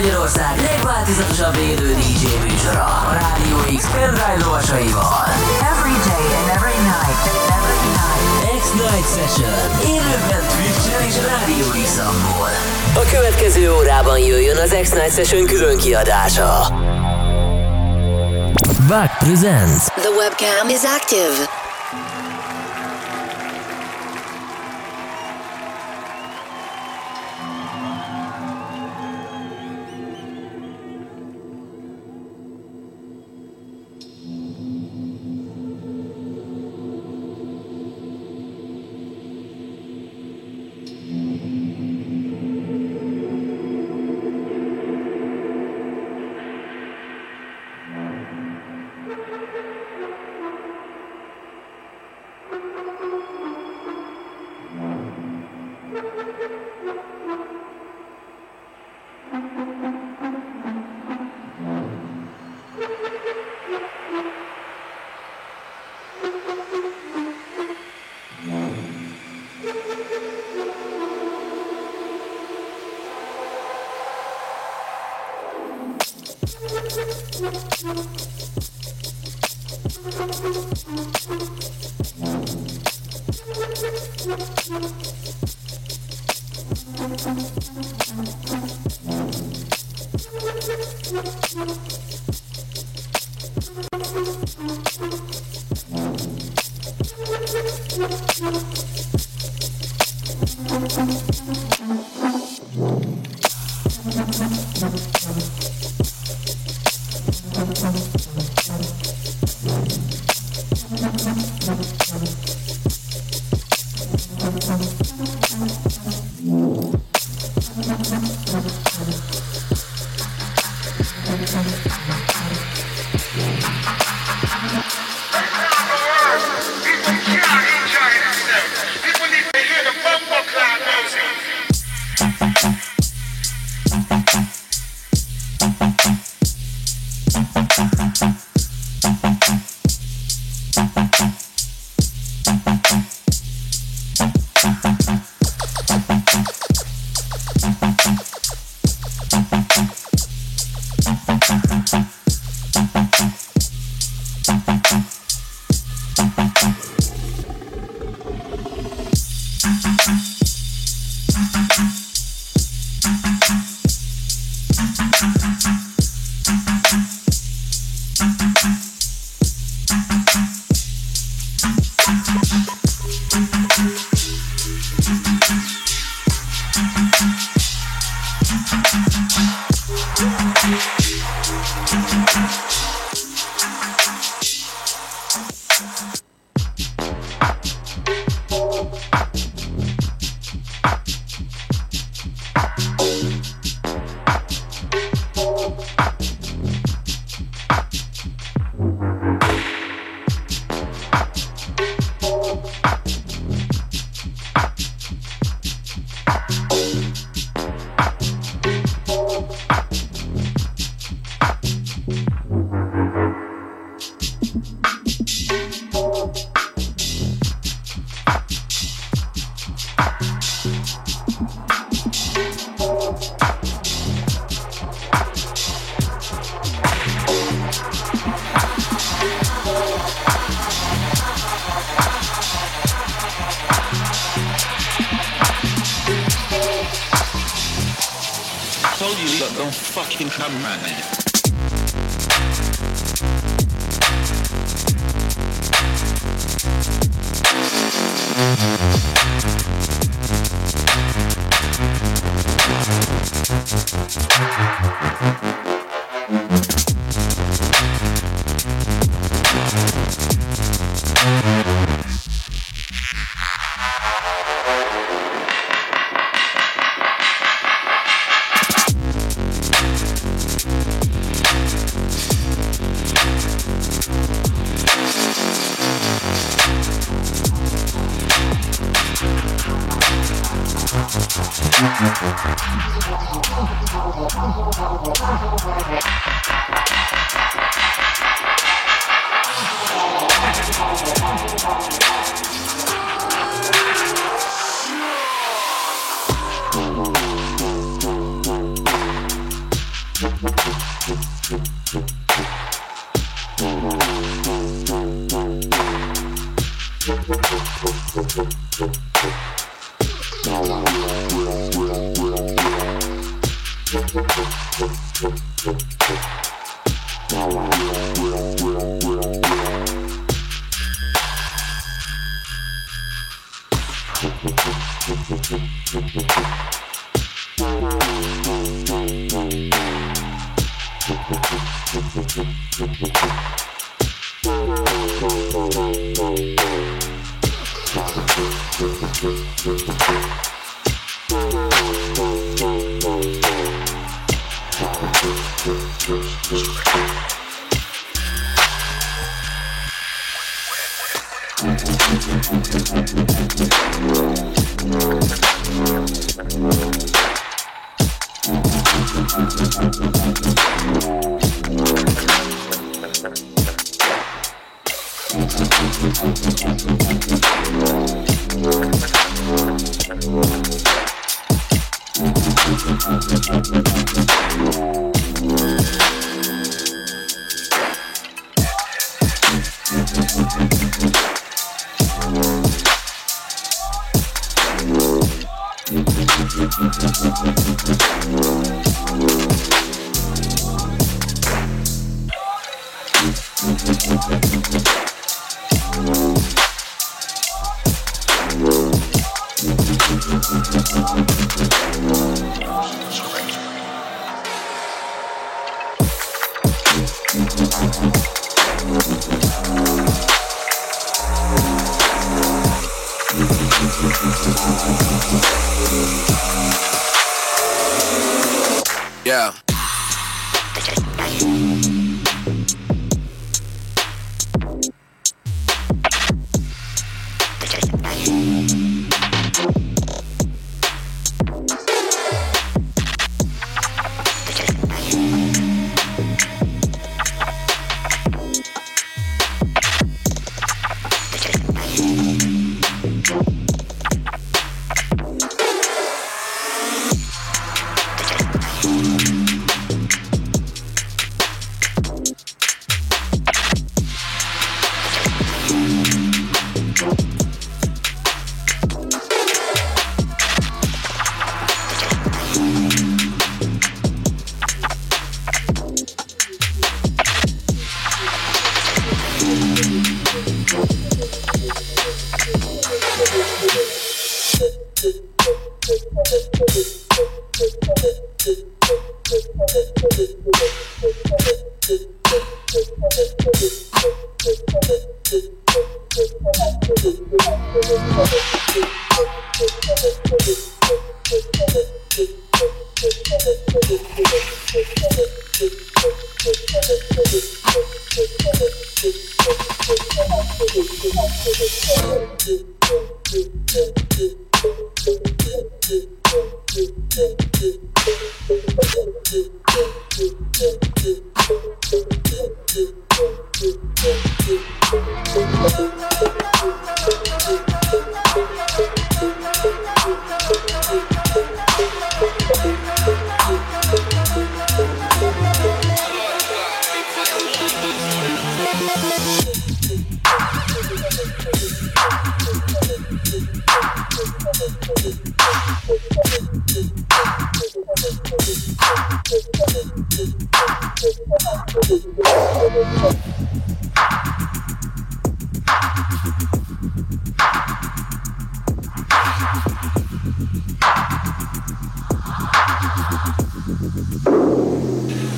Magyarország legváltozatosabb élő DJ műsora a Rádió X pendrive lovasaival. Every day and every night, every night. X-Night Session. Élőben Twitch-en és Rádió x A következő órában jöjjön az X-Night Session külön kiadása. Back presents. The webcam is active. Thank you. government.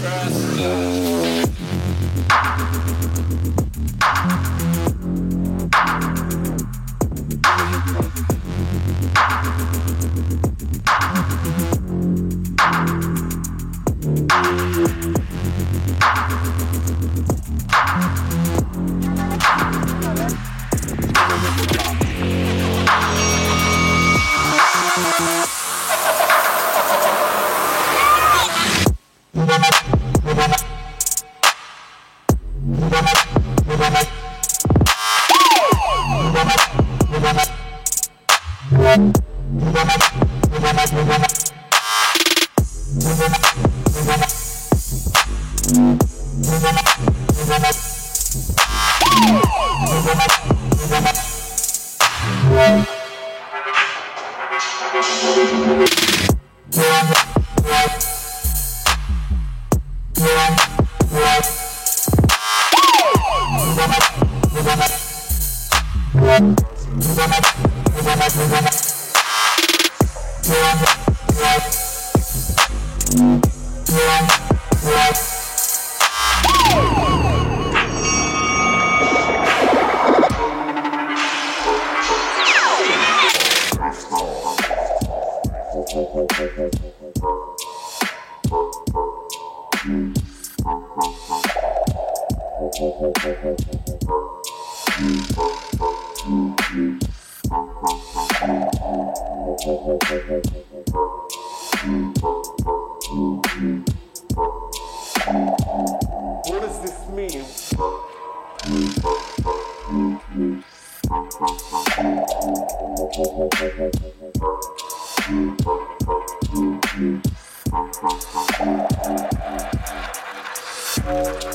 Rasta. me. Thank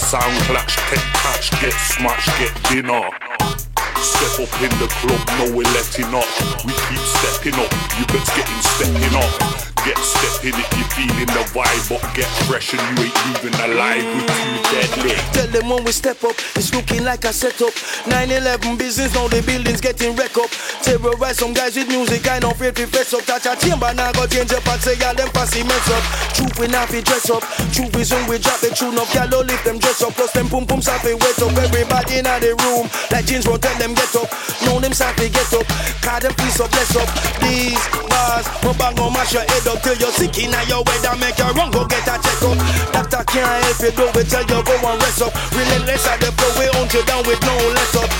sound clash, tech catch, get smashed, get dinner. Step up in the club, no we're letting up. We keep stepping up, you bets getting stepping up like a setup. 9-11 business, now the building's getting wrecked up. Terrorize some guys with music, I know afraid to fess up. Touch a chamber, now go change up and say, y'all them fussy mess up. Truth we not be dress up. Truth is when we drop the tune up, y'all lift them dress up. Plus them pum pum sappy wet up. Everybody in the room, like jeans won't tell them get up. Know them sappy get up. Call them piece up, bless up. These bars, my bang on mash your head up. Up till you're sick in your weather, make you run, go get a checkup. Doctor can't help you, do we tell you go and rest up. Relentless at the flow, we hunt you down with no less up.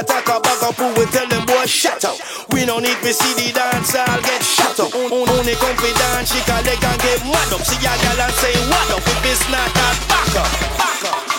Talk about a fool, we tell them boy shut up. We don't need to see the dance, I'll get shut up. Only confident, she can they can get mad up. See a gal and say what up if it's not that back up, back up, back up,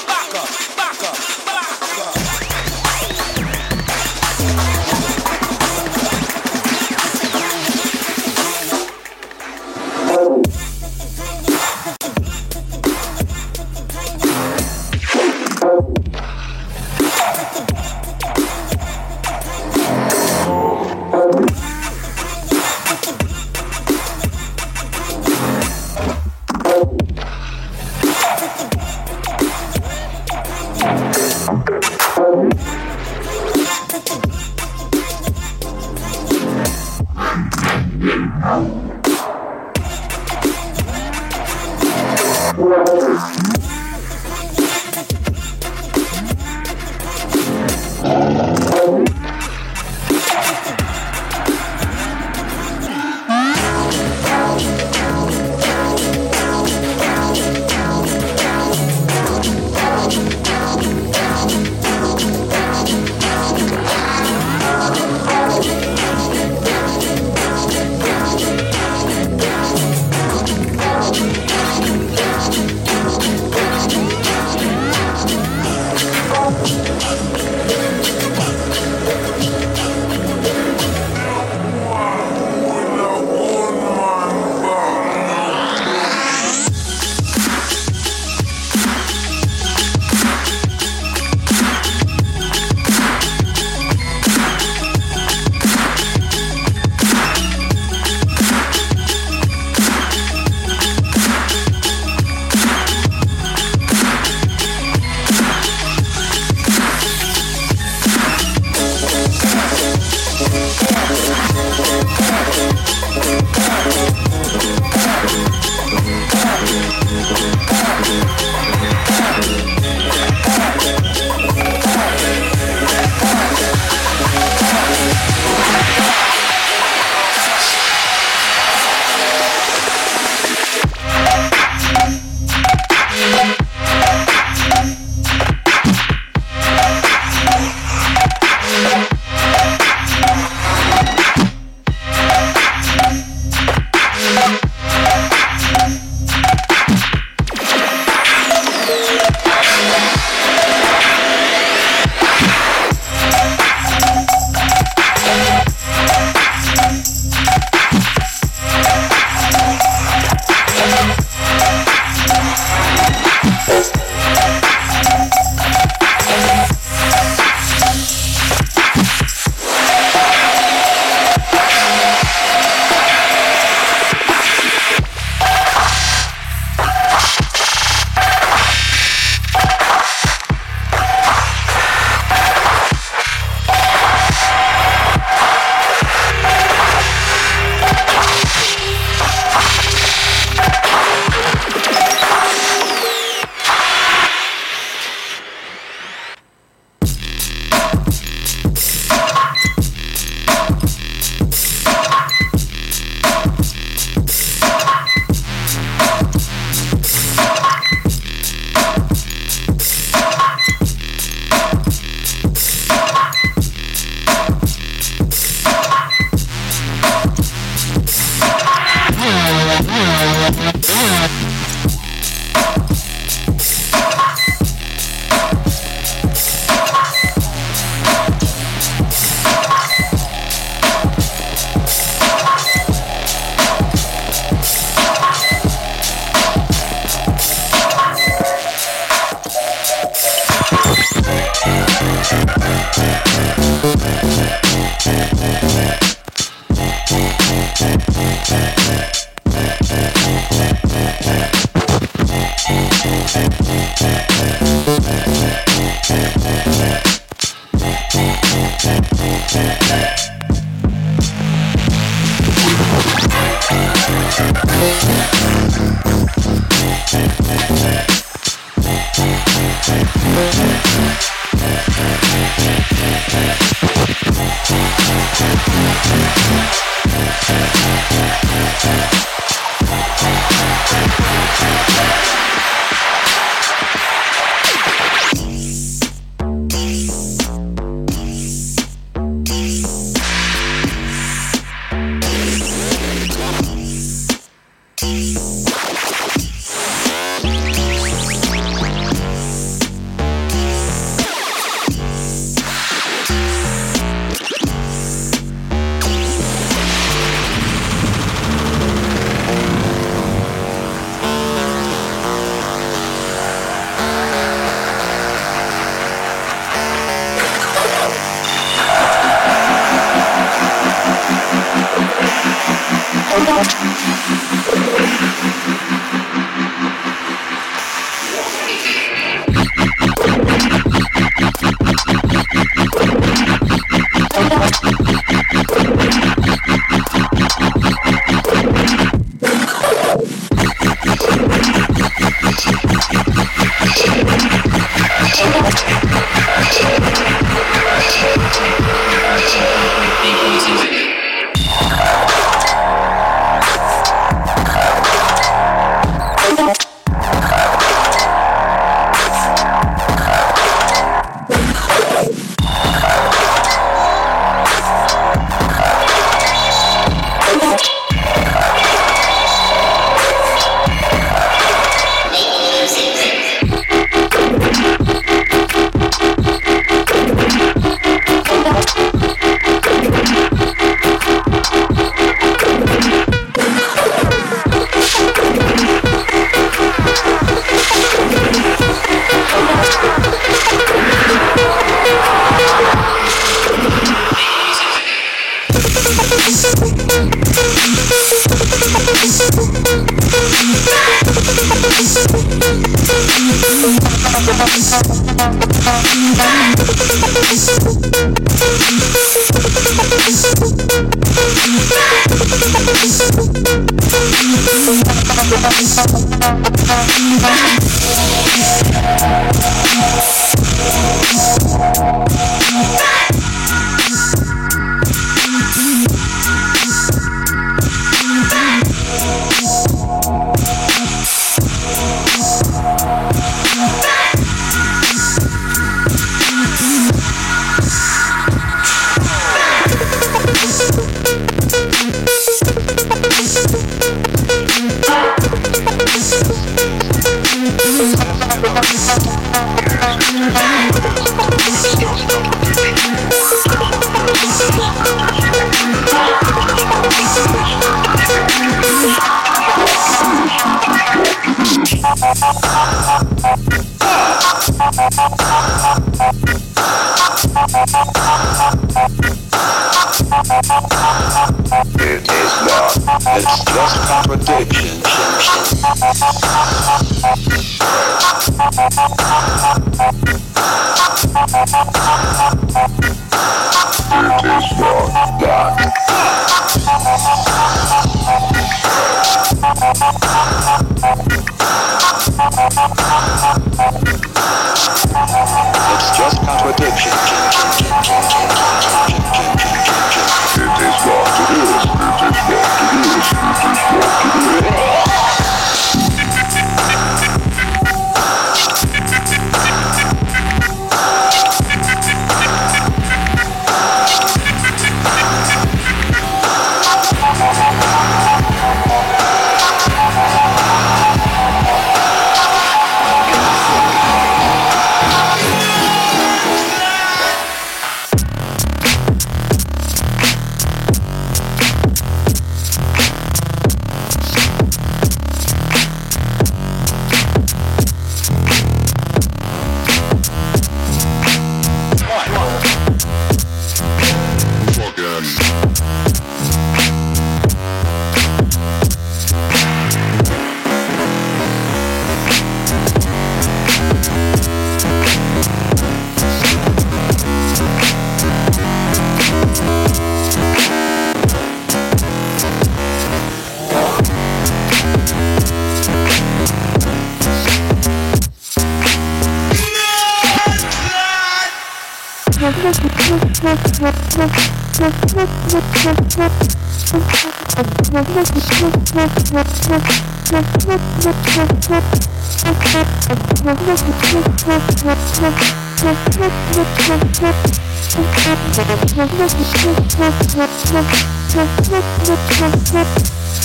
Bye.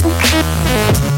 Okay.